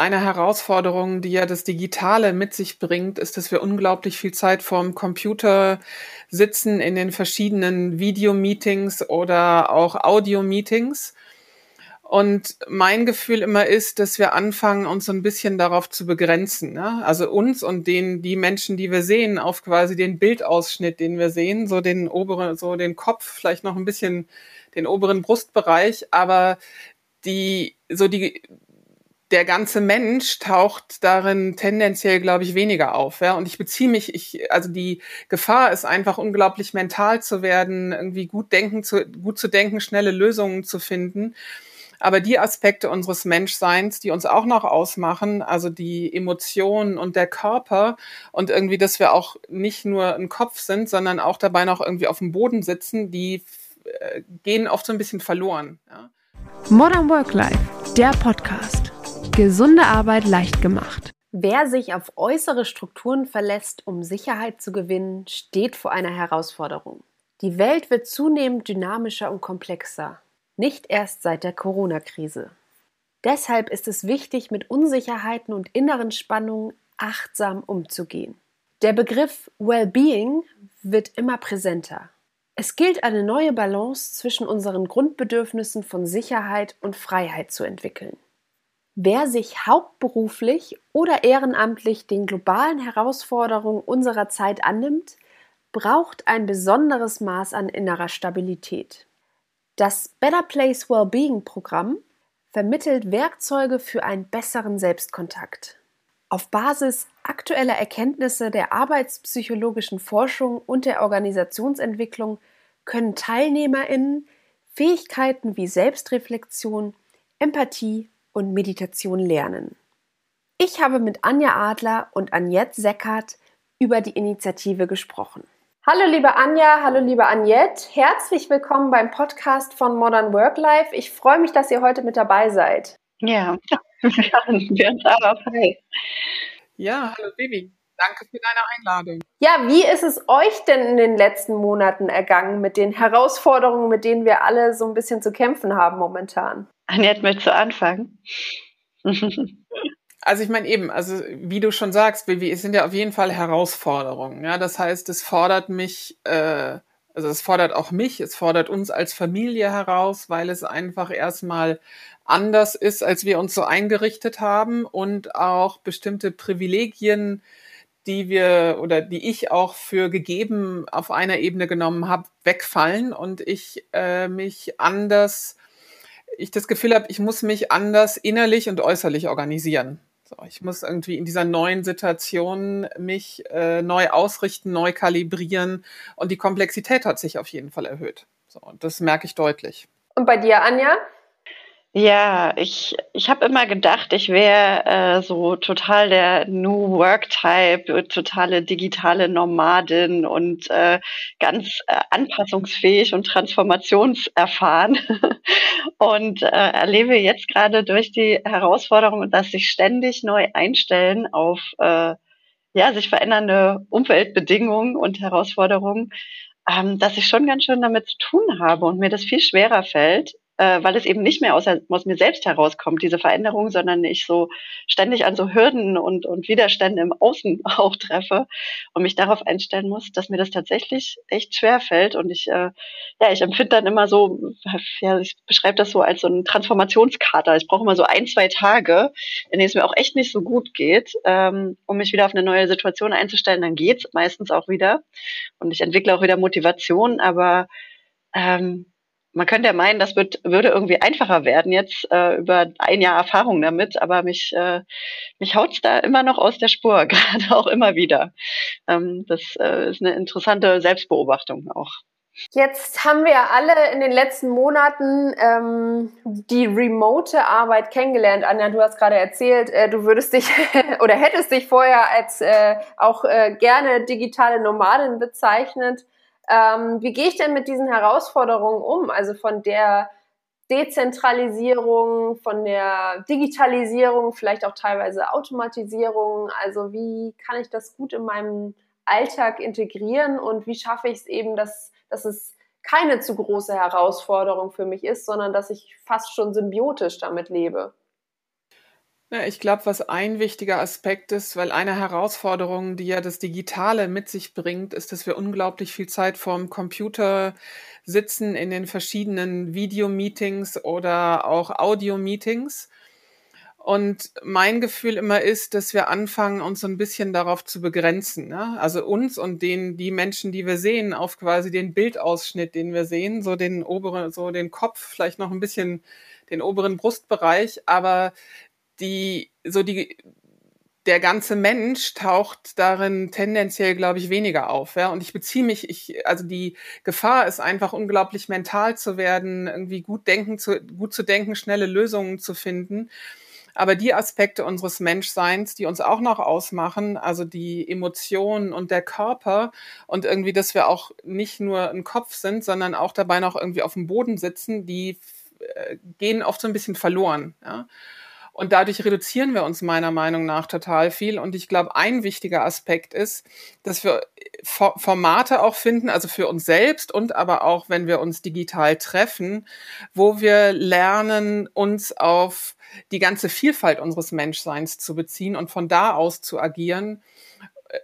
eine Herausforderung, die ja das Digitale mit sich bringt, ist, dass wir unglaublich viel Zeit vorm Computer sitzen in den verschiedenen Videomeetings oder auch Audio-Meetings. Und mein Gefühl immer ist, dass wir anfangen, uns so ein bisschen darauf zu begrenzen. Ne? Also uns und den, die Menschen, die wir sehen, auf quasi den Bildausschnitt, den wir sehen, so den oberen, so den Kopf, vielleicht noch ein bisschen den oberen Brustbereich, aber die, so die, der ganze Mensch taucht darin tendenziell, glaube ich, weniger auf. Ja? Und ich beziehe mich, ich, also die Gefahr ist einfach unglaublich mental zu werden, irgendwie gut denken zu, gut zu denken, schnelle Lösungen zu finden. Aber die Aspekte unseres Menschseins, die uns auch noch ausmachen, also die Emotionen und der Körper und irgendwie, dass wir auch nicht nur ein Kopf sind, sondern auch dabei noch irgendwie auf dem Boden sitzen, die äh, gehen oft so ein bisschen verloren. Ja. Modern Work Life, der Podcast. Gesunde Arbeit leicht gemacht. Wer sich auf äußere Strukturen verlässt, um Sicherheit zu gewinnen, steht vor einer Herausforderung. Die Welt wird zunehmend dynamischer und komplexer nicht erst seit der Corona-Krise. Deshalb ist es wichtig, mit Unsicherheiten und inneren Spannungen achtsam umzugehen. Der Begriff Wellbeing wird immer präsenter. Es gilt eine neue Balance zwischen unseren Grundbedürfnissen von Sicherheit und Freiheit zu entwickeln. Wer sich hauptberuflich oder ehrenamtlich den globalen Herausforderungen unserer Zeit annimmt, braucht ein besonderes Maß an innerer Stabilität. Das Better Place Wellbeing Programm vermittelt Werkzeuge für einen besseren Selbstkontakt. Auf Basis aktueller Erkenntnisse der arbeitspsychologischen Forschung und der Organisationsentwicklung können TeilnehmerInnen Fähigkeiten wie Selbstreflexion, Empathie und Meditation lernen. Ich habe mit Anja Adler und Agnette Seckert über die Initiative gesprochen. Hallo liebe Anja, hallo liebe Agnette, herzlich willkommen beim Podcast von Modern Work Life. Ich freue mich, dass ihr heute mit dabei seid. Ja, wir sind dabei. Ja, hallo Baby. Danke für deine Einladung. Ja, wie ist es euch denn in den letzten Monaten ergangen mit den Herausforderungen, mit denen wir alle so ein bisschen zu kämpfen haben momentan? Annette, möchtest du anfangen? Also ich meine eben, also wie du schon sagst, Vivi, es sind ja auf jeden Fall Herausforderungen. Ja, das heißt, es fordert mich, äh, also es fordert auch mich, es fordert uns als Familie heraus, weil es einfach erstmal anders ist, als wir uns so eingerichtet haben und auch bestimmte Privilegien, die wir oder die ich auch für gegeben auf einer Ebene genommen habe, wegfallen und ich äh, mich anders ich das Gefühl habe, ich muss mich anders innerlich und äußerlich organisieren. So, ich muss irgendwie in dieser neuen Situation mich äh, neu ausrichten, neu kalibrieren und die Komplexität hat sich auf jeden Fall erhöht. So, und das merke ich deutlich. Und bei dir, Anja? Ja, ich, ich habe immer gedacht, ich wäre äh, so total der New Work-Type, totale digitale Nomadin und äh, ganz äh, anpassungsfähig und transformationserfahren. und äh, erlebe jetzt gerade durch die Herausforderung, dass sich ständig neu einstellen auf äh, ja, sich verändernde Umweltbedingungen und Herausforderungen, ähm, dass ich schon ganz schön damit zu tun habe und mir das viel schwerer fällt, äh, weil es eben nicht mehr aus, aus mir selbst herauskommt, diese Veränderung, sondern ich so ständig an so Hürden und, und Widerstände im Außen auch treffe und mich darauf einstellen muss, dass mir das tatsächlich echt schwer fällt. Und ich, äh, ja, ich empfinde dann immer so, ja, ich beschreibe das so als so einen Transformationskater. Ich brauche immer so ein, zwei Tage, in denen es mir auch echt nicht so gut geht, ähm, um mich wieder auf eine neue Situation einzustellen. Dann geht's meistens auch wieder. Und ich entwickle auch wieder Motivation, aber ähm, man könnte ja meinen, das wird, würde irgendwie einfacher werden jetzt äh, über ein Jahr Erfahrung damit, aber mich, äh, mich haut's da immer noch aus der Spur, gerade auch immer wieder. Ähm, das äh, ist eine interessante Selbstbeobachtung auch. Jetzt haben wir alle in den letzten Monaten ähm, die remote Arbeit kennengelernt. Anja, du hast gerade erzählt, äh, du würdest dich oder hättest dich vorher als äh, auch äh, gerne digitale Nomadin bezeichnet. Ähm, wie gehe ich denn mit diesen Herausforderungen um? Also von der Dezentralisierung, von der Digitalisierung, vielleicht auch teilweise Automatisierung. Also wie kann ich das gut in meinem Alltag integrieren und wie schaffe ich es eben, dass, dass es keine zu große Herausforderung für mich ist, sondern dass ich fast schon symbiotisch damit lebe? Ja, ich glaube, was ein wichtiger Aspekt ist, weil eine Herausforderung, die ja das Digitale mit sich bringt, ist, dass wir unglaublich viel Zeit vorm Computer sitzen in den verschiedenen Videomeetings oder auch Audio-Meetings. Und mein Gefühl immer ist, dass wir anfangen, uns so ein bisschen darauf zu begrenzen. Ne? Also uns und den, die Menschen, die wir sehen, auf quasi den Bildausschnitt, den wir sehen, so den oberen, so den Kopf, vielleicht noch ein bisschen den oberen Brustbereich, aber die, so die, der ganze Mensch taucht darin tendenziell, glaube ich, weniger auf. Ja? Und ich beziehe mich, ich, also die Gefahr ist einfach unglaublich mental zu werden, irgendwie gut denken zu, gut zu denken, schnelle Lösungen zu finden. Aber die Aspekte unseres Menschseins, die uns auch noch ausmachen, also die Emotionen und der Körper und irgendwie, dass wir auch nicht nur ein Kopf sind, sondern auch dabei noch irgendwie auf dem Boden sitzen, die äh, gehen oft so ein bisschen verloren. Ja? Und dadurch reduzieren wir uns meiner Meinung nach total viel. Und ich glaube, ein wichtiger Aspekt ist, dass wir Formate auch finden, also für uns selbst und aber auch, wenn wir uns digital treffen, wo wir lernen, uns auf die ganze Vielfalt unseres Menschseins zu beziehen und von da aus zu agieren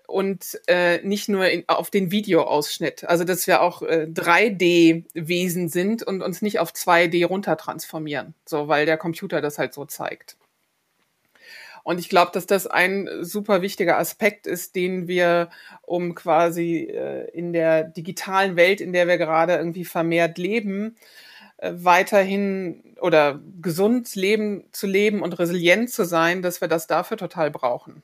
und äh, nicht nur in, auf den Videoausschnitt. Also dass wir auch äh, 3D-Wesen sind und uns nicht auf 2D runtertransformieren, so weil der Computer das halt so zeigt. Und ich glaube, dass das ein super wichtiger Aspekt ist, den wir, um quasi äh, in der digitalen Welt, in der wir gerade irgendwie vermehrt leben, äh, weiterhin oder gesund leben zu leben und resilient zu sein, dass wir das dafür total brauchen.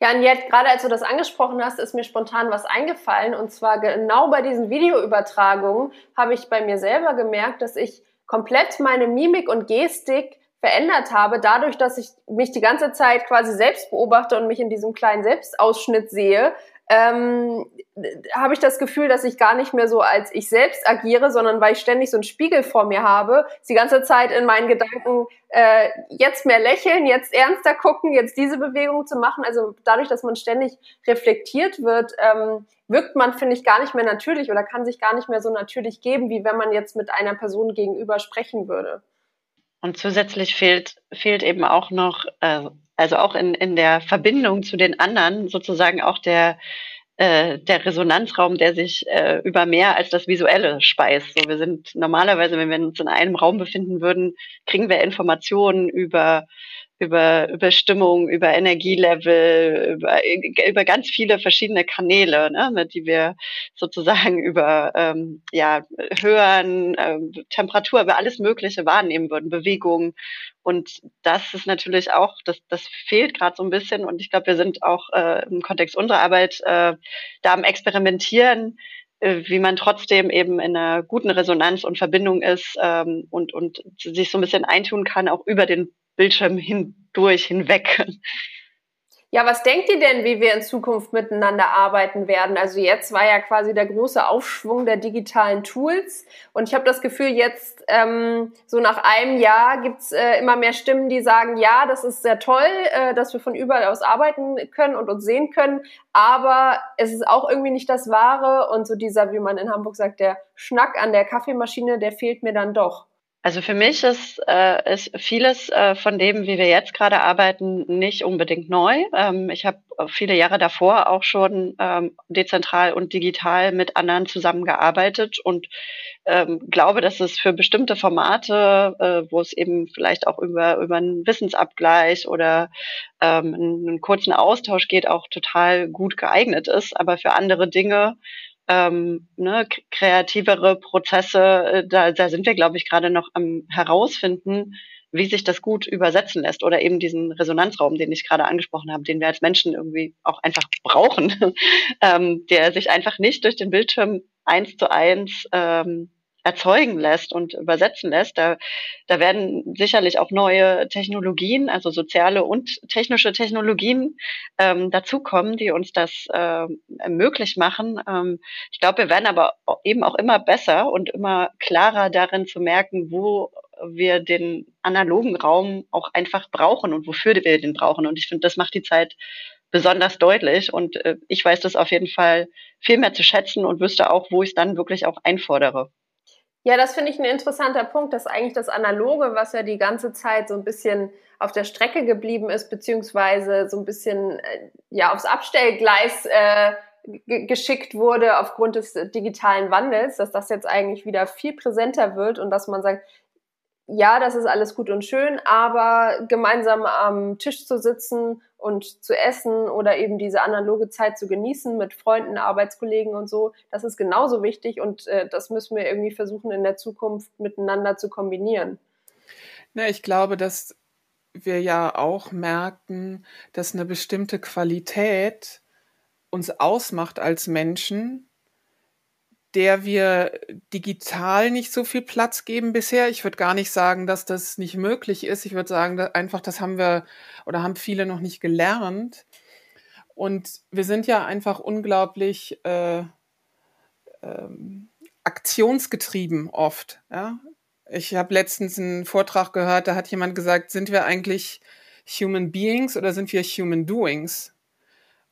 Ja, und jetzt, gerade als du das angesprochen hast, ist mir spontan was eingefallen. Und zwar genau bei diesen Videoübertragungen habe ich bei mir selber gemerkt, dass ich komplett meine Mimik und Gestik verändert habe, dadurch, dass ich mich die ganze Zeit quasi selbst beobachte und mich in diesem kleinen Selbstausschnitt sehe, ähm, habe ich das Gefühl, dass ich gar nicht mehr so als ich selbst agiere, sondern weil ich ständig so einen Spiegel vor mir habe, die ganze Zeit in meinen Gedanken äh, jetzt mehr lächeln, jetzt ernster gucken, jetzt diese Bewegung zu machen. Also dadurch, dass man ständig reflektiert wird, ähm, wirkt man, finde ich, gar nicht mehr natürlich oder kann sich gar nicht mehr so natürlich geben, wie wenn man jetzt mit einer Person gegenüber sprechen würde. Und zusätzlich fehlt, fehlt eben auch noch, äh, also auch in, in der Verbindung zu den anderen sozusagen auch der, äh, der Resonanzraum, der sich äh, über mehr als das Visuelle speist. So, wir sind normalerweise, wenn wir uns in einem Raum befinden würden, kriegen wir Informationen über über, über Stimmung, über Energielevel, über, über ganz viele verschiedene Kanäle, ne, die wir sozusagen über ähm, ja, Hören, äh, Temperatur, über alles Mögliche wahrnehmen würden, Bewegung. Und das ist natürlich auch, das, das fehlt gerade so ein bisschen. Und ich glaube, wir sind auch äh, im Kontext unserer Arbeit äh, da am Experimentieren, äh, wie man trotzdem eben in einer guten Resonanz und Verbindung ist ähm, und, und sich so ein bisschen eintun kann, auch über den Bildschirm hindurch, hinweg. Ja, was denkt ihr denn, wie wir in Zukunft miteinander arbeiten werden? Also jetzt war ja quasi der große Aufschwung der digitalen Tools und ich habe das Gefühl, jetzt ähm, so nach einem Jahr gibt's äh, immer mehr Stimmen, die sagen, ja, das ist sehr toll, äh, dass wir von überall aus arbeiten können und uns sehen können, aber es ist auch irgendwie nicht das Wahre und so dieser, wie man in Hamburg sagt, der Schnack an der Kaffeemaschine, der fehlt mir dann doch. Also für mich ist, äh, ist vieles äh, von dem, wie wir jetzt gerade arbeiten, nicht unbedingt neu. Ähm, ich habe viele Jahre davor auch schon ähm, dezentral und digital mit anderen zusammengearbeitet und ähm, glaube, dass es für bestimmte Formate, äh, wo es eben vielleicht auch über, über einen Wissensabgleich oder ähm, einen, einen kurzen Austausch geht, auch total gut geeignet ist. Aber für andere Dinge ähm, ne, kreativere Prozesse, äh, da, da sind wir, glaube ich, gerade noch am herausfinden, wie sich das gut übersetzen lässt oder eben diesen Resonanzraum, den ich gerade angesprochen habe, den wir als Menschen irgendwie auch einfach brauchen, ähm, der sich einfach nicht durch den Bildschirm eins zu eins ähm, erzeugen lässt und übersetzen lässt. Da, da werden sicherlich auch neue Technologien, also soziale und technische Technologien ähm, dazukommen, die uns das äh, möglich machen. Ähm, ich glaube, wir werden aber eben auch immer besser und immer klarer darin zu merken, wo wir den analogen Raum auch einfach brauchen und wofür wir den brauchen. Und ich finde, das macht die Zeit besonders deutlich. Und äh, ich weiß das auf jeden Fall viel mehr zu schätzen und wüsste auch, wo ich es dann wirklich auch einfordere. Ja, das finde ich ein interessanter Punkt, dass eigentlich das Analoge, was ja die ganze Zeit so ein bisschen auf der Strecke geblieben ist, beziehungsweise so ein bisschen äh, ja aufs Abstellgleis äh, geschickt wurde aufgrund des digitalen Wandels, dass das jetzt eigentlich wieder viel präsenter wird und dass man sagt, ja, das ist alles gut und schön, aber gemeinsam am Tisch zu sitzen und zu essen oder eben diese analoge Zeit zu genießen mit Freunden, Arbeitskollegen und so, das ist genauso wichtig und äh, das müssen wir irgendwie versuchen in der Zukunft miteinander zu kombinieren. Na, ich glaube, dass wir ja auch merken, dass eine bestimmte Qualität uns ausmacht als Menschen, der wir digital nicht so viel Platz geben bisher. Ich würde gar nicht sagen, dass das nicht möglich ist. Ich würde sagen, einfach, das haben wir oder haben viele noch nicht gelernt. Und wir sind ja einfach unglaublich äh, ähm, aktionsgetrieben oft. Ja? Ich habe letztens einen Vortrag gehört, da hat jemand gesagt, sind wir eigentlich Human Beings oder sind wir Human Doings?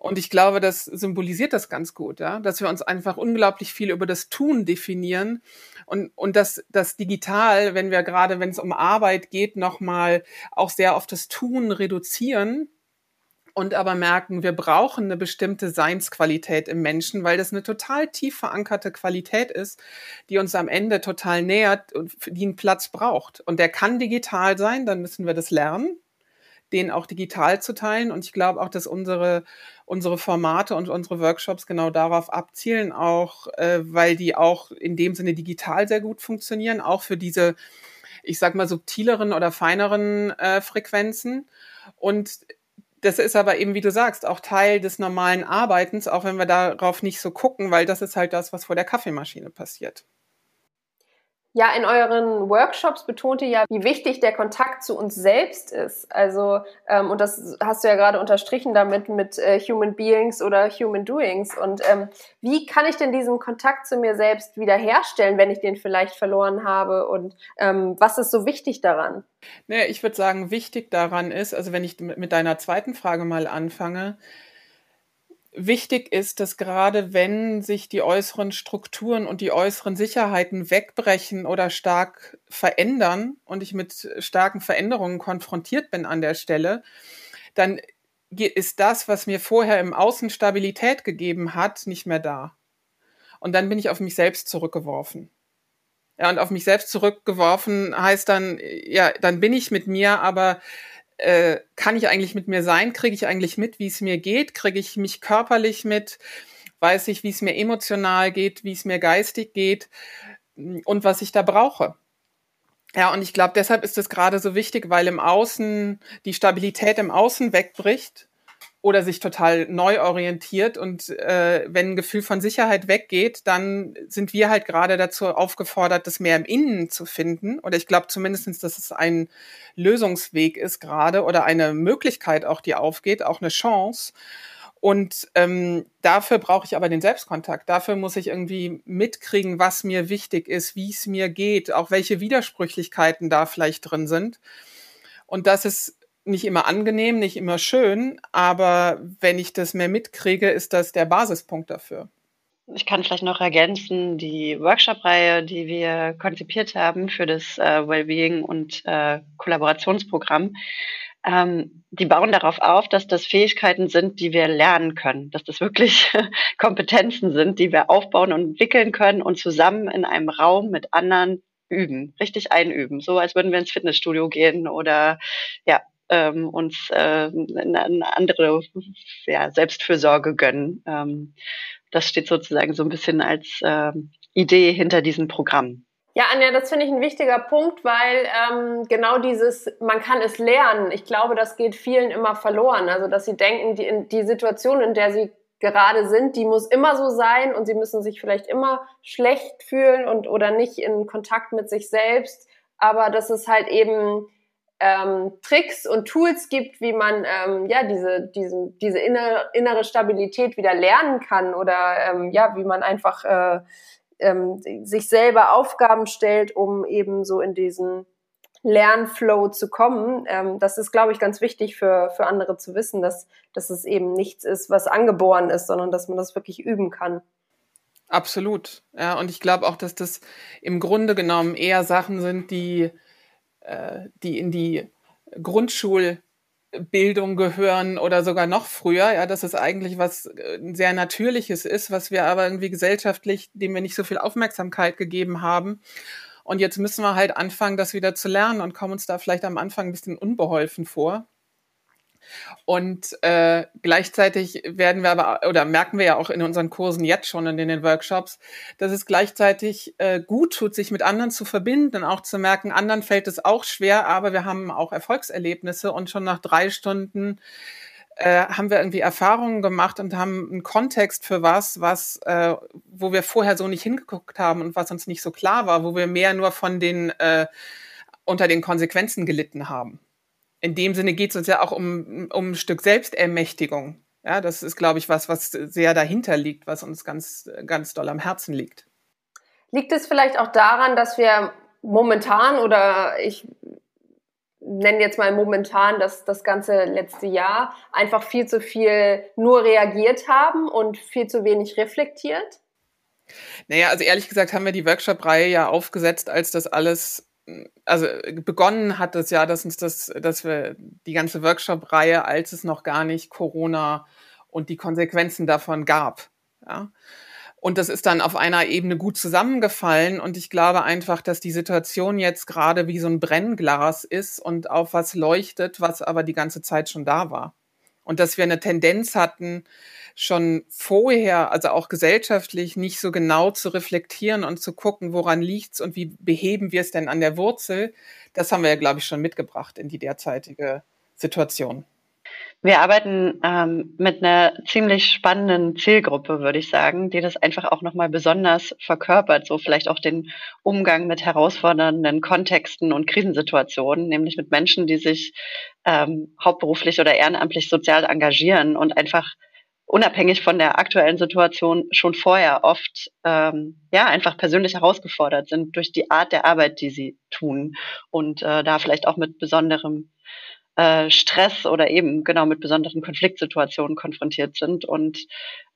Und ich glaube, das symbolisiert das ganz gut, ja, dass wir uns einfach unglaublich viel über das Tun definieren und, und dass das digital, wenn wir gerade, wenn es um Arbeit geht, nochmal auch sehr auf das Tun reduzieren und aber merken, wir brauchen eine bestimmte Seinsqualität im Menschen, weil das eine total tief verankerte Qualität ist, die uns am Ende total nähert und die einen Platz braucht. Und der kann digital sein, dann müssen wir das lernen den auch digital zu teilen. Und ich glaube auch, dass unsere, unsere Formate und unsere Workshops genau darauf abzielen, auch äh, weil die auch in dem Sinne digital sehr gut funktionieren, auch für diese, ich sag mal, subtileren oder feineren äh, Frequenzen. Und das ist aber eben, wie du sagst, auch Teil des normalen Arbeitens, auch wenn wir darauf nicht so gucken, weil das ist halt das, was vor der Kaffeemaschine passiert. Ja, in euren Workshops betont ihr ja, wie wichtig der Kontakt zu uns selbst ist. Also, ähm, und das hast du ja gerade unterstrichen damit mit äh, Human Beings oder Human Doings. Und ähm, wie kann ich denn diesen Kontakt zu mir selbst wiederherstellen, wenn ich den vielleicht verloren habe? Und ähm, was ist so wichtig daran? Naja, ich würde sagen, wichtig daran ist, also wenn ich mit deiner zweiten Frage mal anfange, wichtig ist, dass gerade wenn sich die äußeren Strukturen und die äußeren Sicherheiten wegbrechen oder stark verändern und ich mit starken Veränderungen konfrontiert bin an der Stelle, dann ist das, was mir vorher im Außen Stabilität gegeben hat, nicht mehr da. Und dann bin ich auf mich selbst zurückgeworfen. Ja, und auf mich selbst zurückgeworfen heißt dann, ja, dann bin ich mit mir, aber äh, kann ich eigentlich mit mir sein? Kriege ich eigentlich mit, wie es mir geht? Kriege ich mich körperlich mit? Weiß ich, wie es mir emotional geht, wie es mir geistig geht und was ich da brauche? Ja, und ich glaube, deshalb ist es gerade so wichtig, weil im Außen die Stabilität im Außen wegbricht oder sich total neu orientiert. Und äh, wenn ein Gefühl von Sicherheit weggeht, dann sind wir halt gerade dazu aufgefordert, das mehr im Innen zu finden. Oder ich glaube zumindestens, dass es ein Lösungsweg ist gerade oder eine Möglichkeit auch, die aufgeht, auch eine Chance. Und ähm, dafür brauche ich aber den Selbstkontakt. Dafür muss ich irgendwie mitkriegen, was mir wichtig ist, wie es mir geht, auch welche Widersprüchlichkeiten da vielleicht drin sind. Und das ist nicht immer angenehm, nicht immer schön, aber wenn ich das mehr mitkriege, ist das der Basispunkt dafür. Ich kann vielleicht noch ergänzen, die Workshop-Reihe, die wir konzipiert haben für das äh, Wellbeing und äh, Kollaborationsprogramm, ähm, die bauen darauf auf, dass das Fähigkeiten sind, die wir lernen können, dass das wirklich Kompetenzen sind, die wir aufbauen und entwickeln können und zusammen in einem Raum mit anderen üben, richtig einüben, so als würden wir ins Fitnessstudio gehen oder ja, ähm, uns äh, eine andere ja, Selbstfürsorge gönnen. Ähm, das steht sozusagen so ein bisschen als äh, Idee hinter diesem Programm. Ja, Anja, das finde ich ein wichtiger Punkt, weil ähm, genau dieses, man kann es lernen. Ich glaube, das geht vielen immer verloren. Also, dass sie denken, die, die Situation, in der sie gerade sind, die muss immer so sein und sie müssen sich vielleicht immer schlecht fühlen und oder nicht in Kontakt mit sich selbst. Aber dass es halt eben ähm, Tricks und Tools gibt, wie man ähm, ja diese, diese, diese innere, Stabilität wieder lernen kann oder ähm, ja, wie man einfach äh, ähm, sich selber Aufgaben stellt, um eben so in diesen Lernflow zu kommen. Ähm, das ist, glaube ich, ganz wichtig für, für andere zu wissen, dass, dass es eben nichts ist, was angeboren ist, sondern dass man das wirklich üben kann. Absolut. Ja, und ich glaube auch, dass das im Grunde genommen eher Sachen sind, die, die in die Grundschulbildung gehören oder sogar noch früher. Ja, dass es eigentlich was äh, sehr Natürliches ist, was wir aber irgendwie gesellschaftlich, dem wir nicht so viel Aufmerksamkeit gegeben haben. Und jetzt müssen wir halt anfangen, das wieder zu lernen und kommen uns da vielleicht am Anfang ein bisschen unbeholfen vor. Und äh, gleichzeitig werden wir aber, oder merken wir ja auch in unseren Kursen jetzt schon und in den Workshops, dass es gleichzeitig äh, gut tut, sich mit anderen zu verbinden und auch zu merken, anderen fällt es auch schwer, aber wir haben auch Erfolgserlebnisse und schon nach drei Stunden äh, haben wir irgendwie Erfahrungen gemacht und haben einen Kontext für was, was, äh, wo wir vorher so nicht hingeguckt haben und was uns nicht so klar war, wo wir mehr nur von den äh, unter den Konsequenzen gelitten haben in dem Sinne geht es uns ja auch um, um ein Stück Selbstermächtigung. Ja, das ist, glaube ich, was, was sehr dahinter liegt, was uns ganz, ganz doll am Herzen liegt. Liegt es vielleicht auch daran, dass wir momentan oder ich nenne jetzt mal momentan das, das ganze letzte Jahr einfach viel zu viel nur reagiert haben und viel zu wenig reflektiert? Naja, also ehrlich gesagt haben wir die Workshop-Reihe ja aufgesetzt, als das alles also begonnen hat es ja, dass uns das, dass wir die ganze Workshop-Reihe, als es noch gar nicht Corona und die Konsequenzen davon gab. Ja. Und das ist dann auf einer Ebene gut zusammengefallen. Und ich glaube einfach, dass die Situation jetzt gerade wie so ein Brennglas ist und auf was leuchtet, was aber die ganze Zeit schon da war. Und dass wir eine Tendenz hatten, schon vorher, also auch gesellschaftlich, nicht so genau zu reflektieren und zu gucken, woran liegt's und wie beheben wir es denn an der Wurzel, das haben wir ja, glaube ich, schon mitgebracht in die derzeitige Situation. Wir arbeiten ähm, mit einer ziemlich spannenden Zielgruppe, würde ich sagen, die das einfach auch nochmal besonders verkörpert, so vielleicht auch den Umgang mit herausfordernden Kontexten und Krisensituationen, nämlich mit Menschen, die sich ähm, hauptberuflich oder ehrenamtlich sozial engagieren und einfach unabhängig von der aktuellen Situation schon vorher oft ähm, ja einfach persönlich herausgefordert sind durch die Art der Arbeit, die sie tun und äh, da vielleicht auch mit besonderem äh, Stress oder eben genau mit besonderen Konfliktsituationen konfrontiert sind und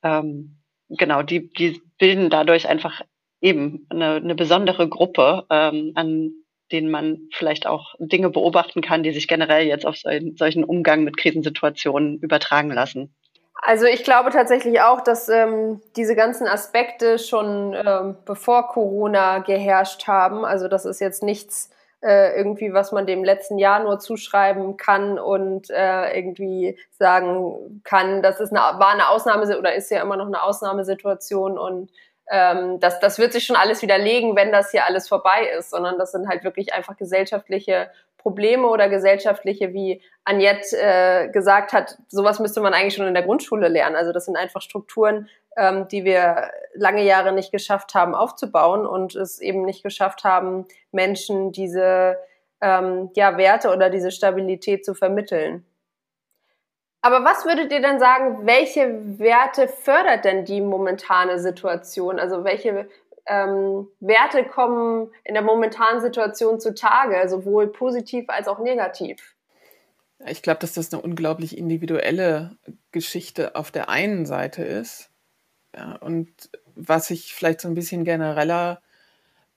ähm, genau die die bilden dadurch einfach eben eine, eine besondere Gruppe ähm, an denen man vielleicht auch Dinge beobachten kann, die sich generell jetzt auf solchen, solchen Umgang mit Krisensituationen übertragen lassen. Also ich glaube tatsächlich auch, dass ähm, diese ganzen Aspekte schon ähm, bevor Corona geherrscht haben. Also das ist jetzt nichts äh, irgendwie, was man dem letzten Jahr nur zuschreiben kann und äh, irgendwie sagen kann, das ist eine, war eine Ausnahme oder ist ja immer noch eine Ausnahmesituation und ähm, das, das wird sich schon alles widerlegen, wenn das hier alles vorbei ist, sondern das sind halt wirklich einfach gesellschaftliche Probleme oder gesellschaftliche, wie Annette äh, gesagt hat, sowas müsste man eigentlich schon in der Grundschule lernen. Also das sind einfach Strukturen, ähm, die wir lange Jahre nicht geschafft haben aufzubauen und es eben nicht geschafft haben, Menschen diese ähm, ja, Werte oder diese Stabilität zu vermitteln. Aber was würdet ihr denn sagen, welche Werte fördert denn die momentane Situation? Also welche ähm, Werte kommen in der momentanen Situation zutage, sowohl positiv als auch negativ? Ich glaube, dass das eine unglaublich individuelle Geschichte auf der einen Seite ist. Ja, und was ich vielleicht so ein bisschen genereller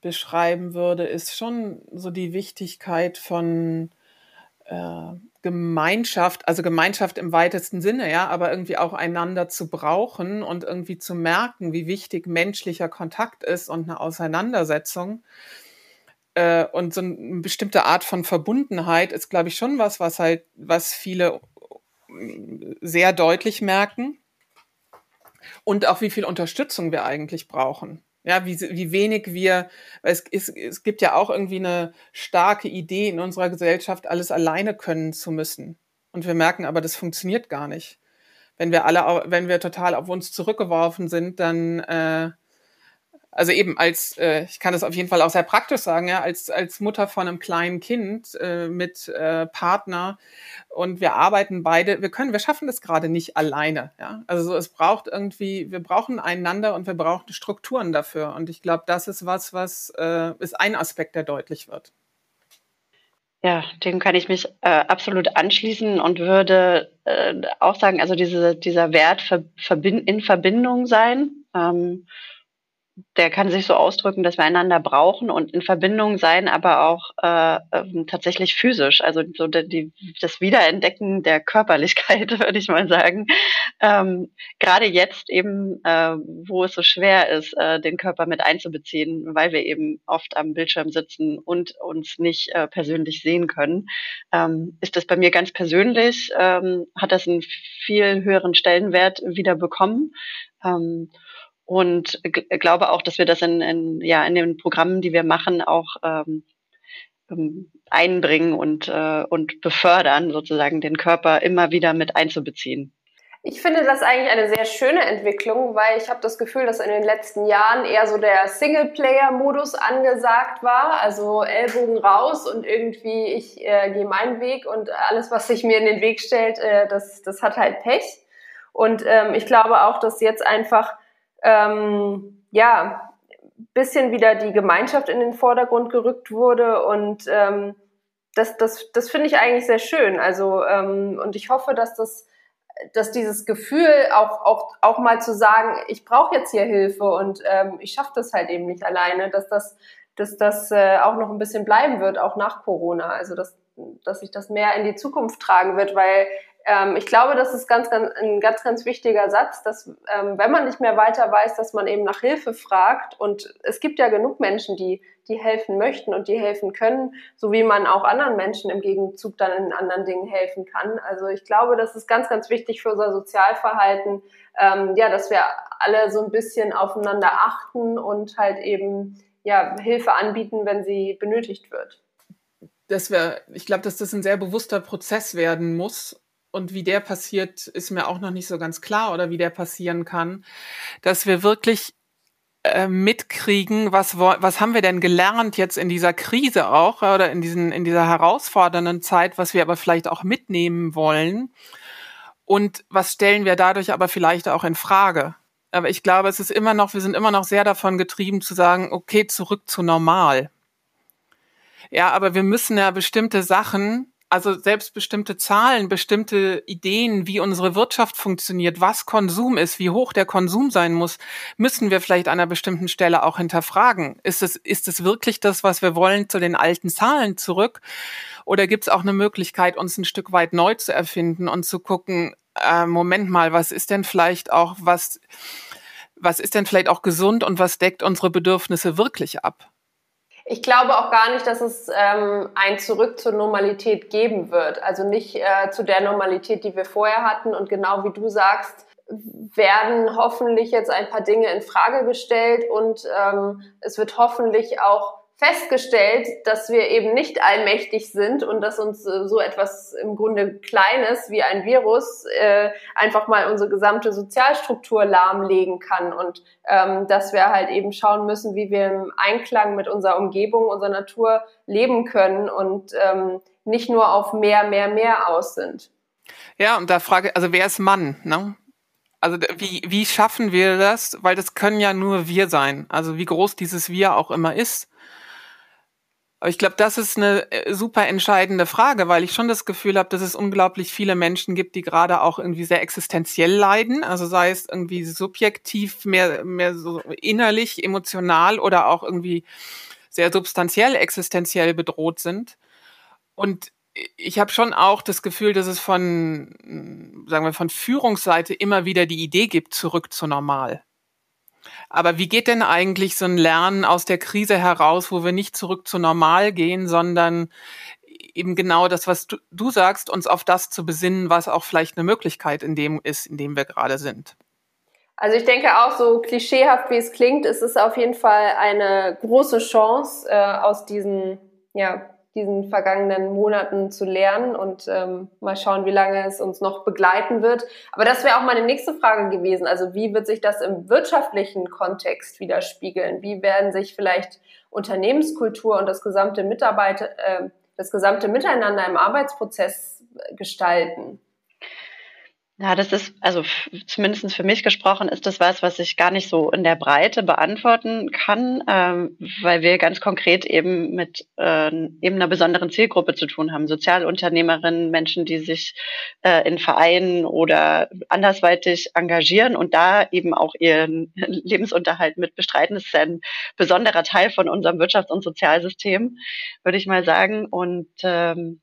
beschreiben würde, ist schon so die Wichtigkeit von äh, Gemeinschaft, also Gemeinschaft im weitesten Sinne, ja, aber irgendwie auch einander zu brauchen und irgendwie zu merken, wie wichtig menschlicher Kontakt ist und eine Auseinandersetzung. Äh, und so eine bestimmte Art von Verbundenheit ist, glaube ich, schon was, was halt, was viele sehr deutlich merken. Und auch wie viel Unterstützung wir eigentlich brauchen. Ja, wie, wie wenig wir, es, es, es gibt ja auch irgendwie eine starke Idee in unserer Gesellschaft, alles alleine können zu müssen. Und wir merken aber, das funktioniert gar nicht. Wenn wir alle, wenn wir total auf uns zurückgeworfen sind, dann äh, also eben als, äh, ich kann das auf jeden Fall auch sehr praktisch sagen, ja, als, als Mutter von einem kleinen Kind äh, mit äh, Partner und wir arbeiten beide, wir können, wir schaffen das gerade nicht alleine, ja. Also so, es braucht irgendwie, wir brauchen einander und wir brauchen Strukturen dafür. Und ich glaube, das ist was, was äh, ist ein Aspekt, der deutlich wird. Ja, dem kann ich mich äh, absolut anschließen und würde äh, auch sagen, also diese, dieser Wert verbind, in Verbindung sein. Ähm, der kann sich so ausdrücken, dass wir einander brauchen und in Verbindung sein, aber auch äh, ähm, tatsächlich physisch. Also so die, das Wiederentdecken der Körperlichkeit, würde ich mal sagen. Ähm, Gerade jetzt eben, äh, wo es so schwer ist, äh, den Körper mit einzubeziehen, weil wir eben oft am Bildschirm sitzen und uns nicht äh, persönlich sehen können, ähm, ist das bei mir ganz persönlich, ähm, hat das einen viel höheren Stellenwert wieder bekommen. Ähm, und glaube auch, dass wir das in, in, ja, in den Programmen, die wir machen, auch ähm, ähm, einbringen und, äh, und befördern, sozusagen den Körper immer wieder mit einzubeziehen. Ich finde das eigentlich eine sehr schöne Entwicklung, weil ich habe das Gefühl, dass in den letzten Jahren eher so der Singleplayer-Modus angesagt war, also Ellbogen raus und irgendwie ich äh, gehe meinen Weg und alles, was sich mir in den Weg stellt, äh, das, das hat halt Pech. Und ähm, ich glaube auch, dass jetzt einfach ähm, ja, bisschen wieder die Gemeinschaft in den Vordergrund gerückt wurde und ähm, das, das, das finde ich eigentlich sehr schön. Also ähm, und ich hoffe, dass das, dass dieses Gefühl auch auch auch mal zu sagen, ich brauche jetzt hier Hilfe und ähm, ich schaffe das halt eben nicht alleine, dass das dass das äh, auch noch ein bisschen bleiben wird, auch nach Corona. Also dass dass sich das mehr in die Zukunft tragen wird, weil ähm, ich glaube, das ist ganz, ganz, ein ganz, ganz wichtiger Satz, dass ähm, wenn man nicht mehr weiter weiß, dass man eben nach Hilfe fragt. Und es gibt ja genug Menschen, die, die helfen möchten und die helfen können, so wie man auch anderen Menschen im Gegenzug dann in anderen Dingen helfen kann. Also ich glaube, das ist ganz, ganz wichtig für unser Sozialverhalten, ähm, ja, dass wir alle so ein bisschen aufeinander achten und halt eben ja, Hilfe anbieten, wenn sie benötigt wird. Das wäre, ich glaube, dass das ein sehr bewusster Prozess werden muss und wie der passiert, ist mir auch noch nicht so ganz klar oder wie der passieren kann, dass wir wirklich äh, mitkriegen, was was haben wir denn gelernt jetzt in dieser Krise auch oder in diesen in dieser herausfordernden Zeit, was wir aber vielleicht auch mitnehmen wollen und was stellen wir dadurch aber vielleicht auch in Frage. Aber ich glaube, es ist immer noch, wir sind immer noch sehr davon getrieben zu sagen, okay, zurück zu normal. Ja, aber wir müssen ja bestimmte Sachen also selbst bestimmte Zahlen, bestimmte Ideen, wie unsere Wirtschaft funktioniert, was Konsum ist, wie hoch der Konsum sein muss, müssen wir vielleicht an einer bestimmten Stelle auch hinterfragen. Ist es, ist es wirklich das, was wir wollen, zu den alten Zahlen zurück? Oder gibt es auch eine Möglichkeit, uns ein Stück weit neu zu erfinden und zu gucken, äh, Moment mal, was ist denn vielleicht auch, was, was ist denn vielleicht auch gesund und was deckt unsere Bedürfnisse wirklich ab? Ich glaube auch gar nicht, dass es ähm, ein Zurück zur Normalität geben wird. Also nicht äh, zu der Normalität, die wir vorher hatten. Und genau wie du sagst, werden hoffentlich jetzt ein paar Dinge in Frage gestellt und ähm, es wird hoffentlich auch festgestellt, dass wir eben nicht allmächtig sind und dass uns äh, so etwas im Grunde Kleines wie ein Virus äh, einfach mal unsere gesamte Sozialstruktur lahmlegen kann und ähm, dass wir halt eben schauen müssen, wie wir im Einklang mit unserer Umgebung, unserer Natur leben können und ähm, nicht nur auf mehr, mehr, mehr aus sind. Ja, und da frage, also wer ist Mann? Ne? Also wie, wie schaffen wir das? Weil das können ja nur wir sein. Also wie groß dieses Wir auch immer ist. Aber ich glaube, das ist eine äh, super entscheidende Frage, weil ich schon das Gefühl habe, dass es unglaublich viele Menschen gibt, die gerade auch irgendwie sehr existenziell leiden. Also sei es irgendwie subjektiv, mehr, mehr so innerlich, emotional oder auch irgendwie sehr substanziell existenziell bedroht sind. Und ich habe schon auch das Gefühl, dass es von, sagen wir, von Führungsseite immer wieder die Idee gibt, zurück zu normal. Aber wie geht denn eigentlich so ein Lernen aus der Krise heraus, wo wir nicht zurück zu normal gehen, sondern eben genau das, was du, du sagst, uns auf das zu besinnen, was auch vielleicht eine Möglichkeit in dem ist, in dem wir gerade sind? Also ich denke auch, so klischeehaft wie es klingt, ist es auf jeden Fall eine große Chance, äh, aus diesen ja, diesen vergangenen Monaten zu lernen und ähm, mal schauen, wie lange es uns noch begleiten wird. Aber das wäre auch meine nächste Frage gewesen. Also wie wird sich das im wirtschaftlichen Kontext widerspiegeln? Wie werden sich vielleicht Unternehmenskultur und das gesamte Mitarbeiter, äh, das gesamte Miteinander im Arbeitsprozess gestalten? Ja, das ist, also zumindest für mich gesprochen, ist das was, was ich gar nicht so in der Breite beantworten kann, ähm, weil wir ganz konkret eben mit äh, eben einer besonderen Zielgruppe zu tun haben. Sozialunternehmerinnen, Menschen, die sich äh, in Vereinen oder andersweitig engagieren und da eben auch ihren Lebensunterhalt mit bestreiten. Das ist ein besonderer Teil von unserem Wirtschafts- und Sozialsystem, würde ich mal sagen. Und ähm,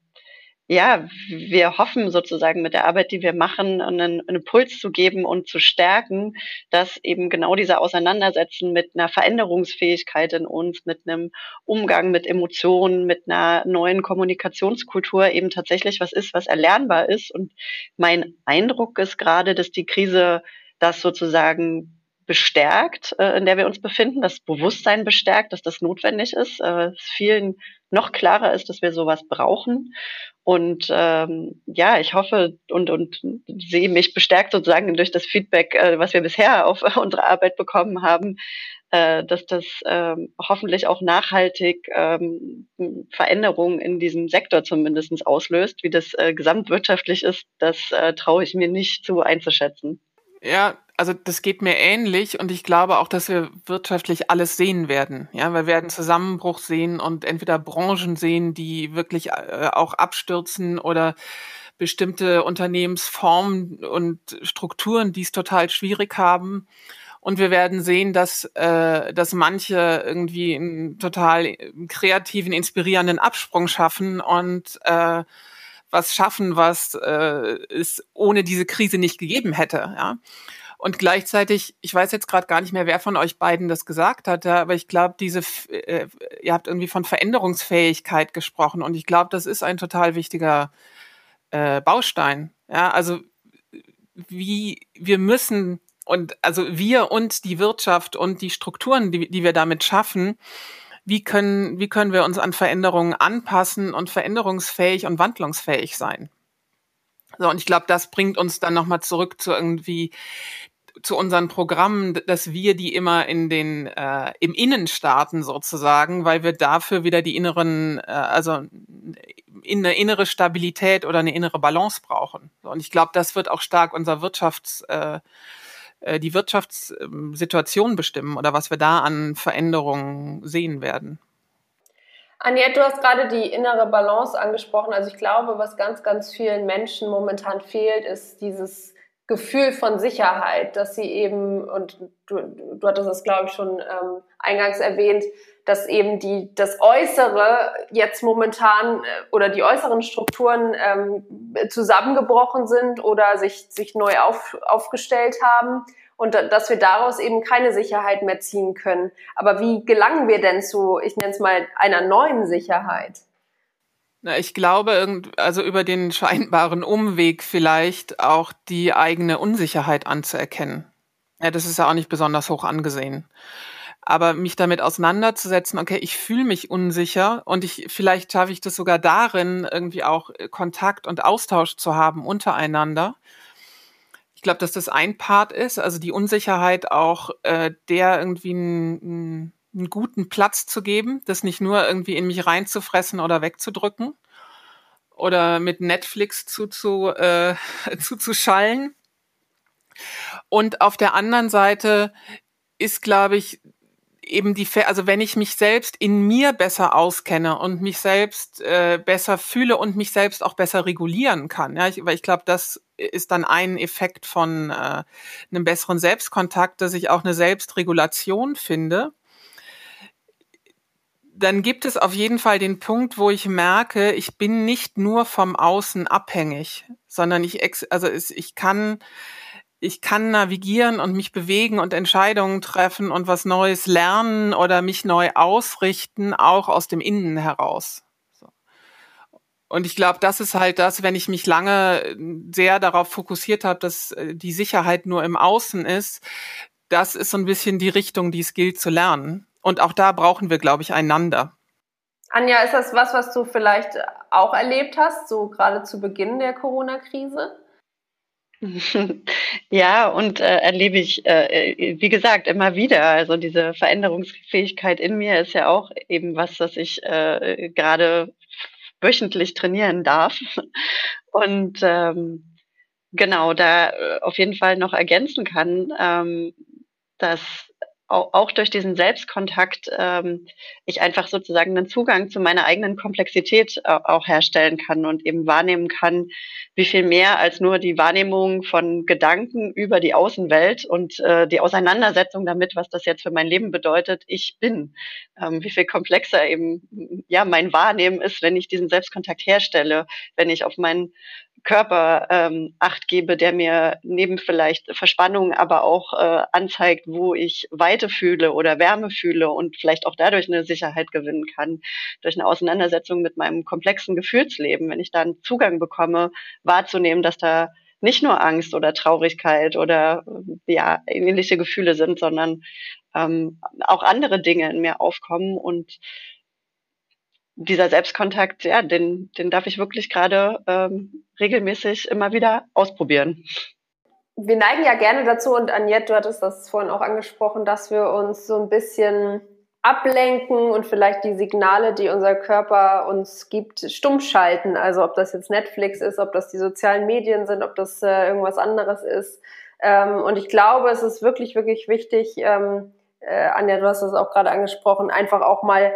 ja, wir hoffen sozusagen mit der Arbeit, die wir machen, einen, einen Impuls zu geben und zu stärken, dass eben genau diese Auseinandersetzen mit einer Veränderungsfähigkeit in uns, mit einem Umgang mit Emotionen, mit einer neuen Kommunikationskultur eben tatsächlich was ist, was erlernbar ist. Und mein Eindruck ist gerade, dass die Krise das sozusagen bestärkt, äh, in der wir uns befinden, das Bewusstsein bestärkt, dass das notwendig ist, äh, es vielen noch klarer ist, dass wir sowas brauchen. Und ähm, ja, ich hoffe und, und sehe mich bestärkt sozusagen durch das Feedback, äh, was wir bisher auf unsere Arbeit bekommen haben, äh, dass das ähm, hoffentlich auch nachhaltig ähm, Veränderungen in diesem Sektor zumindest auslöst. Wie das äh, gesamtwirtschaftlich ist, das äh, traue ich mir nicht zu einzuschätzen. Ja, also das geht mir ähnlich und ich glaube auch, dass wir wirtschaftlich alles sehen werden. Ja, wir werden Zusammenbruch sehen und entweder Branchen sehen, die wirklich äh, auch abstürzen oder bestimmte Unternehmensformen und Strukturen, die es total schwierig haben. Und wir werden sehen, dass, äh, dass manche irgendwie einen total kreativen, inspirierenden Absprung schaffen und äh, was schaffen, was äh, es ohne diese Krise nicht gegeben hätte. Ja? Und gleichzeitig, ich weiß jetzt gerade gar nicht mehr, wer von euch beiden das gesagt hat, aber ich glaube, diese, äh, ihr habt irgendwie von Veränderungsfähigkeit gesprochen und ich glaube, das ist ein total wichtiger äh, Baustein. Ja, also wie wir müssen und also wir und die Wirtschaft und die Strukturen, die, die wir damit schaffen, wie können, wie können wir uns an Veränderungen anpassen und veränderungsfähig und wandlungsfähig sein. So, und ich glaube, das bringt uns dann nochmal zurück zu irgendwie zu unseren Programmen, dass wir die immer in den äh, im Innen starten sozusagen, weil wir dafür wieder die inneren, äh, also in eine innere Stabilität oder eine innere Balance brauchen. Und ich glaube, das wird auch stark unser Wirtschafts äh, äh, die Wirtschaftssituation bestimmen oder was wir da an Veränderungen sehen werden. Aniette, du hast gerade die innere Balance angesprochen. Also ich glaube, was ganz, ganz vielen Menschen momentan fehlt, ist dieses Gefühl von Sicherheit, dass sie eben, und du, du hattest es, glaube ich, schon ähm, eingangs erwähnt, dass eben die, das Äußere jetzt momentan äh, oder die äußeren Strukturen ähm, zusammengebrochen sind oder sich, sich neu auf, aufgestellt haben und dass wir daraus eben keine Sicherheit mehr ziehen können. Aber wie gelangen wir denn zu, ich nenne es mal, einer neuen Sicherheit? Na, ich glaube, also über den scheinbaren Umweg vielleicht auch die eigene Unsicherheit anzuerkennen. Ja, das ist ja auch nicht besonders hoch angesehen aber mich damit auseinanderzusetzen, okay, ich fühle mich unsicher und ich vielleicht schaffe ich das sogar darin, irgendwie auch äh, Kontakt und Austausch zu haben untereinander. Ich glaube, dass das ein Part ist, also die Unsicherheit auch äh, der irgendwie einen, einen guten Platz zu geben, das nicht nur irgendwie in mich reinzufressen oder wegzudrücken oder mit Netflix zuzu, äh, zuzuschallen. Und auf der anderen Seite ist, glaube ich, eben die, also wenn ich mich selbst in mir besser auskenne und mich selbst äh, besser fühle und mich selbst auch besser regulieren kann, ja, ich, weil ich glaube, das ist dann ein Effekt von äh, einem besseren Selbstkontakt, dass ich auch eine Selbstregulation finde. Dann gibt es auf jeden Fall den Punkt, wo ich merke, ich bin nicht nur vom Außen abhängig, sondern ich, also ich kann ich kann navigieren und mich bewegen und Entscheidungen treffen und was Neues lernen oder mich neu ausrichten, auch aus dem Innen heraus. Und ich glaube, das ist halt das, wenn ich mich lange sehr darauf fokussiert habe, dass äh, die Sicherheit nur im Außen ist, das ist so ein bisschen die Richtung, die es gilt zu lernen. Und auch da brauchen wir, glaube ich, einander. Anja, ist das was, was du vielleicht auch erlebt hast, so gerade zu Beginn der Corona-Krise? Ja, und äh, erlebe ich, äh, äh, wie gesagt, immer wieder. Also diese Veränderungsfähigkeit in mir ist ja auch eben was, was ich äh, gerade wöchentlich trainieren darf. Und ähm, genau, da äh, auf jeden Fall noch ergänzen kann, ähm, dass auch durch diesen Selbstkontakt ähm, ich einfach sozusagen einen Zugang zu meiner eigenen Komplexität äh, auch herstellen kann und eben wahrnehmen kann, wie viel mehr als nur die Wahrnehmung von Gedanken über die Außenwelt und äh, die Auseinandersetzung damit, was das jetzt für mein Leben bedeutet, ich bin. Ähm, wie viel komplexer eben ja mein Wahrnehmen ist, wenn ich diesen Selbstkontakt herstelle, wenn ich auf meinen Körper ähm, Acht gebe, der mir neben vielleicht Verspannung aber auch äh, anzeigt, wo ich Weite fühle oder Wärme fühle und vielleicht auch dadurch eine Sicherheit gewinnen kann, durch eine Auseinandersetzung mit meinem komplexen Gefühlsleben, wenn ich da einen Zugang bekomme, wahrzunehmen, dass da nicht nur Angst oder Traurigkeit oder ja ähnliche Gefühle sind, sondern ähm, auch andere Dinge in mir aufkommen und dieser Selbstkontakt, ja, den, den darf ich wirklich gerade ähm, regelmäßig immer wieder ausprobieren. Wir neigen ja gerne dazu, und Annette, du hattest das vorhin auch angesprochen, dass wir uns so ein bisschen ablenken und vielleicht die Signale, die unser Körper uns gibt, stumm schalten. Also ob das jetzt Netflix ist, ob das die sozialen Medien sind, ob das äh, irgendwas anderes ist. Ähm, und ich glaube, es ist wirklich, wirklich wichtig, ähm, äh, Anja, du hast das auch gerade angesprochen, einfach auch mal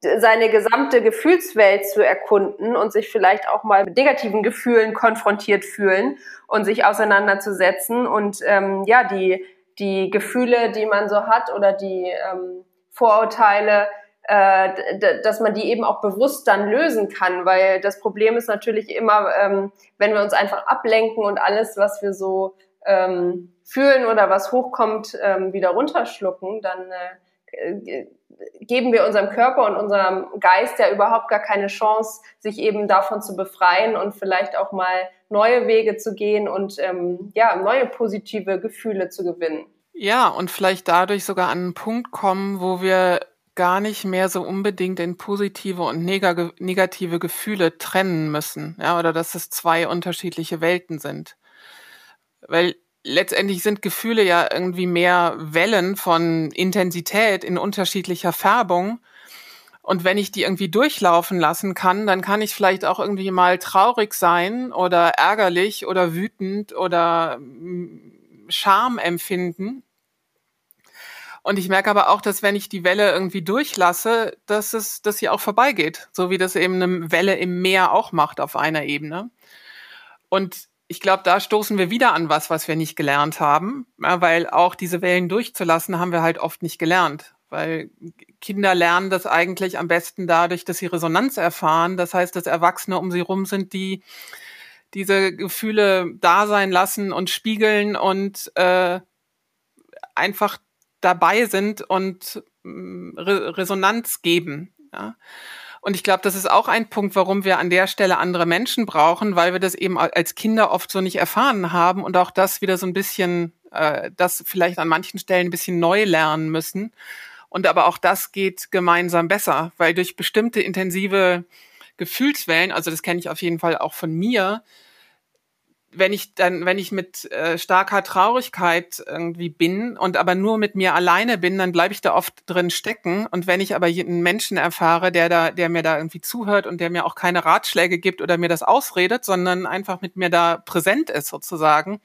seine gesamte Gefühlswelt zu erkunden und sich vielleicht auch mal mit negativen Gefühlen konfrontiert fühlen und sich auseinanderzusetzen und ähm, ja die die Gefühle, die man so hat oder die ähm, Vorurteile, äh, dass man die eben auch bewusst dann lösen kann, weil das Problem ist natürlich immer, ähm, wenn wir uns einfach ablenken und alles, was wir so ähm, fühlen oder was hochkommt, ähm, wieder runterschlucken, dann äh, geben wir unserem Körper und unserem Geist ja überhaupt gar keine Chance, sich eben davon zu befreien und vielleicht auch mal neue Wege zu gehen und ähm, ja, neue positive Gefühle zu gewinnen. Ja, und vielleicht dadurch sogar an einen Punkt kommen, wo wir gar nicht mehr so unbedingt in positive und negative Gefühle trennen müssen, ja, oder dass es zwei unterschiedliche Welten sind. Weil letztendlich sind Gefühle ja irgendwie mehr Wellen von Intensität in unterschiedlicher Färbung. Und wenn ich die irgendwie durchlaufen lassen kann, dann kann ich vielleicht auch irgendwie mal traurig sein oder ärgerlich oder wütend oder mm, Scham empfinden. Und ich merke aber auch, dass wenn ich die Welle irgendwie durchlasse, dass es, dass sie auch vorbeigeht. So wie das eben eine Welle im Meer auch macht auf einer Ebene. Und ich glaube, da stoßen wir wieder an was, was wir nicht gelernt haben, weil auch diese Wellen durchzulassen, haben wir halt oft nicht gelernt. Weil Kinder lernen das eigentlich am besten dadurch, dass sie Resonanz erfahren. Das heißt, dass Erwachsene um sie rum sind, die diese Gefühle da sein lassen und spiegeln und äh, einfach dabei sind und äh, Resonanz geben. Ja. Und ich glaube, das ist auch ein Punkt, warum wir an der Stelle andere Menschen brauchen, weil wir das eben als Kinder oft so nicht erfahren haben und auch das wieder so ein bisschen, äh, das vielleicht an manchen Stellen ein bisschen neu lernen müssen. Und aber auch das geht gemeinsam besser, weil durch bestimmte intensive Gefühlswellen, also das kenne ich auf jeden Fall auch von mir, wenn ich dann, wenn ich mit äh, starker Traurigkeit irgendwie bin und aber nur mit mir alleine bin, dann bleibe ich da oft drin stecken. Und wenn ich aber einen Menschen erfahre, der da, der mir da irgendwie zuhört und der mir auch keine Ratschläge gibt oder mir das ausredet, sondern einfach mit mir da präsent ist sozusagen,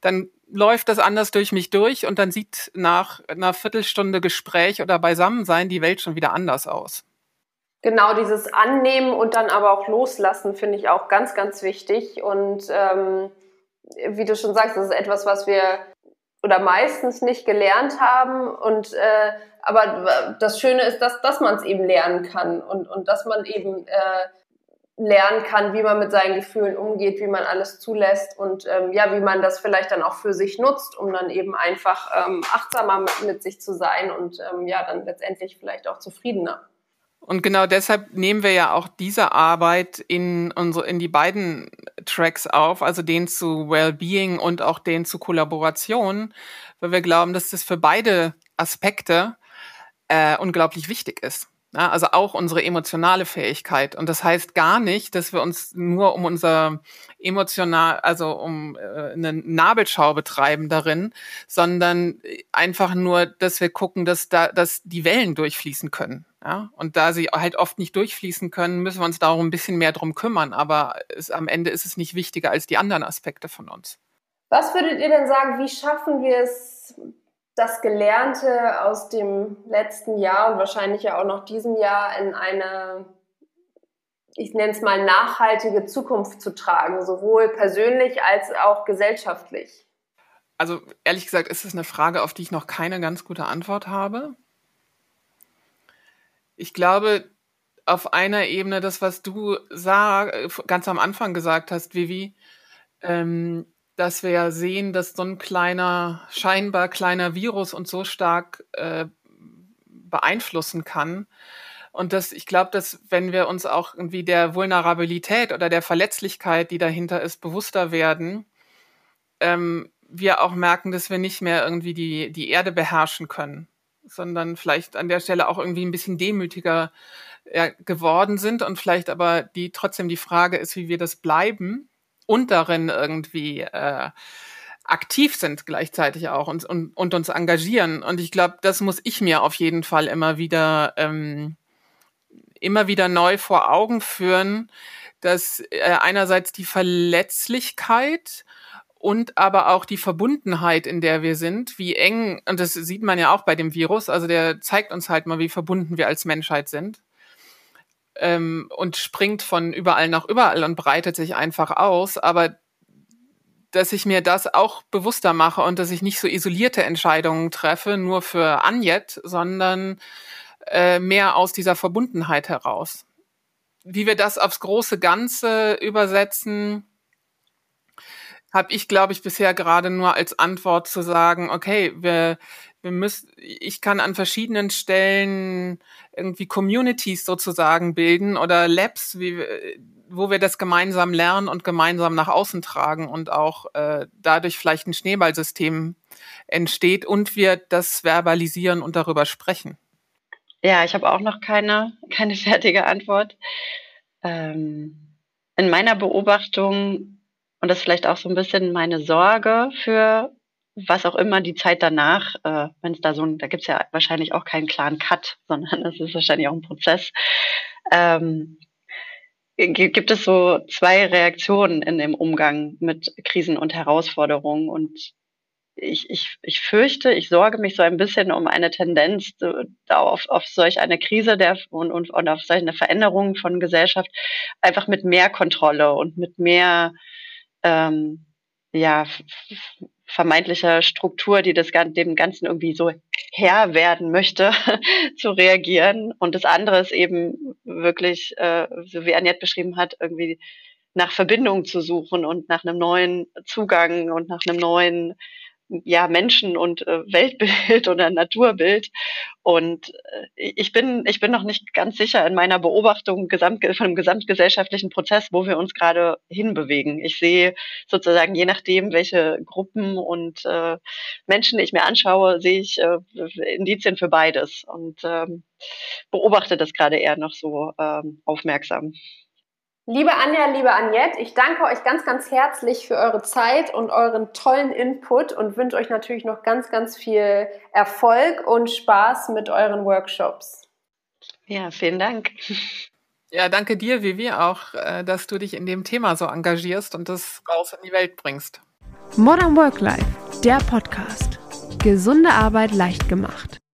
dann läuft das anders durch mich durch und dann sieht nach einer Viertelstunde Gespräch oder Beisammensein die Welt schon wieder anders aus. Genau, dieses Annehmen und dann aber auch loslassen finde ich auch ganz, ganz wichtig. Und ähm, wie du schon sagst, das ist etwas, was wir oder meistens nicht gelernt haben. Und äh, aber das Schöne ist, dass, dass man es eben lernen kann und, und dass man eben äh, lernen kann, wie man mit seinen Gefühlen umgeht, wie man alles zulässt und ähm, ja, wie man das vielleicht dann auch für sich nutzt, um dann eben einfach ähm, achtsamer mit, mit sich zu sein und ähm, ja, dann letztendlich vielleicht auch zufriedener. Und genau deshalb nehmen wir ja auch diese Arbeit in unsere, in die beiden Tracks auf, also den zu Wellbeing und auch den zu Kollaboration, weil wir glauben, dass das für beide Aspekte äh, unglaublich wichtig ist. Ja, also auch unsere emotionale Fähigkeit. Und das heißt gar nicht, dass wir uns nur um unser emotional, also um äh, eine Nabelschau betreiben darin, sondern einfach nur, dass wir gucken, dass da, dass die Wellen durchfließen können. Ja, und da sie halt oft nicht durchfließen können, müssen wir uns darum ein bisschen mehr drum kümmern. Aber es, am Ende ist es nicht wichtiger als die anderen Aspekte von uns. Was würdet ihr denn sagen, wie schaffen wir es, das Gelernte aus dem letzten Jahr und wahrscheinlich ja auch noch diesem Jahr in eine, ich nenne es mal, nachhaltige Zukunft zu tragen, sowohl persönlich als auch gesellschaftlich? Also ehrlich gesagt ist es eine Frage, auf die ich noch keine ganz gute Antwort habe. Ich glaube, auf einer Ebene, das, was du sag, ganz am Anfang gesagt hast, Vivi, ähm, dass wir ja sehen, dass so ein kleiner, scheinbar kleiner Virus uns so stark äh, beeinflussen kann. Und das, ich glaube, dass wenn wir uns auch irgendwie der Vulnerabilität oder der Verletzlichkeit, die dahinter ist, bewusster werden, ähm, wir auch merken, dass wir nicht mehr irgendwie die, die Erde beherrschen können, sondern vielleicht an der Stelle auch irgendwie ein bisschen demütiger ja, geworden sind und vielleicht aber die trotzdem die Frage ist, wie wir das bleiben und darin irgendwie äh, aktiv sind gleichzeitig auch und, und, und uns engagieren. Und ich glaube, das muss ich mir auf jeden Fall immer wieder, ähm, immer wieder neu vor Augen führen, dass äh, einerseits die Verletzlichkeit und aber auch die Verbundenheit, in der wir sind, wie eng, und das sieht man ja auch bei dem Virus, also der zeigt uns halt mal, wie verbunden wir als Menschheit sind ähm, und springt von überall nach überall und breitet sich einfach aus. Aber dass ich mir das auch bewusster mache und dass ich nicht so isolierte Entscheidungen treffe, nur für Anjet, sondern äh, mehr aus dieser Verbundenheit heraus. Wie wir das aufs große Ganze übersetzen, habe ich, glaube ich, bisher gerade nur als Antwort zu sagen, okay, wir, wir müssen, ich kann an verschiedenen Stellen irgendwie Communities sozusagen bilden oder Labs, wie, wo wir das gemeinsam lernen und gemeinsam nach außen tragen und auch äh, dadurch vielleicht ein Schneeballsystem entsteht und wir das verbalisieren und darüber sprechen. Ja, ich habe auch noch keine, keine fertige Antwort. Ähm, in meiner Beobachtung, und das ist vielleicht auch so ein bisschen meine Sorge für was auch immer die Zeit danach, äh, wenn es da so ein, da gibt's ja wahrscheinlich auch keinen klaren Cut, sondern es ist wahrscheinlich auch ein Prozess. Ähm, gibt es so zwei Reaktionen in dem Umgang mit Krisen und Herausforderungen und ich, ich, ich fürchte, ich sorge mich so ein bisschen um eine Tendenz auf, auf solch eine Krise der, und, und, und auf solch eine Veränderung von Gesellschaft einfach mit mehr Kontrolle und mit mehr ähm, ja, vermeintlicher Struktur, die das dem Ganzen irgendwie so Herr werden möchte, zu reagieren. Und das andere ist eben wirklich, äh, so wie Annette beschrieben hat, irgendwie nach Verbindung zu suchen und nach einem neuen Zugang und nach einem neuen ja, Menschen- und äh, Weltbild oder Naturbild. Und äh, ich bin, ich bin noch nicht ganz sicher in meiner Beobachtung gesamt, von dem gesamtgesellschaftlichen Prozess, wo wir uns gerade hinbewegen. Ich sehe sozusagen, je nachdem, welche Gruppen und äh, Menschen ich mir anschaue, sehe ich äh, Indizien für beides und ähm, beobachte das gerade eher noch so ähm, aufmerksam. Liebe Anja, liebe Agnette, ich danke euch ganz, ganz herzlich für eure Zeit und euren tollen Input und wünsche euch natürlich noch ganz, ganz viel Erfolg und Spaß mit euren Workshops. Ja, vielen Dank. Ja, danke dir, Vivi, auch, äh, dass du dich in dem Thema so engagierst und das raus in die Welt bringst. Modern Work Life, der Podcast. Gesunde Arbeit leicht gemacht.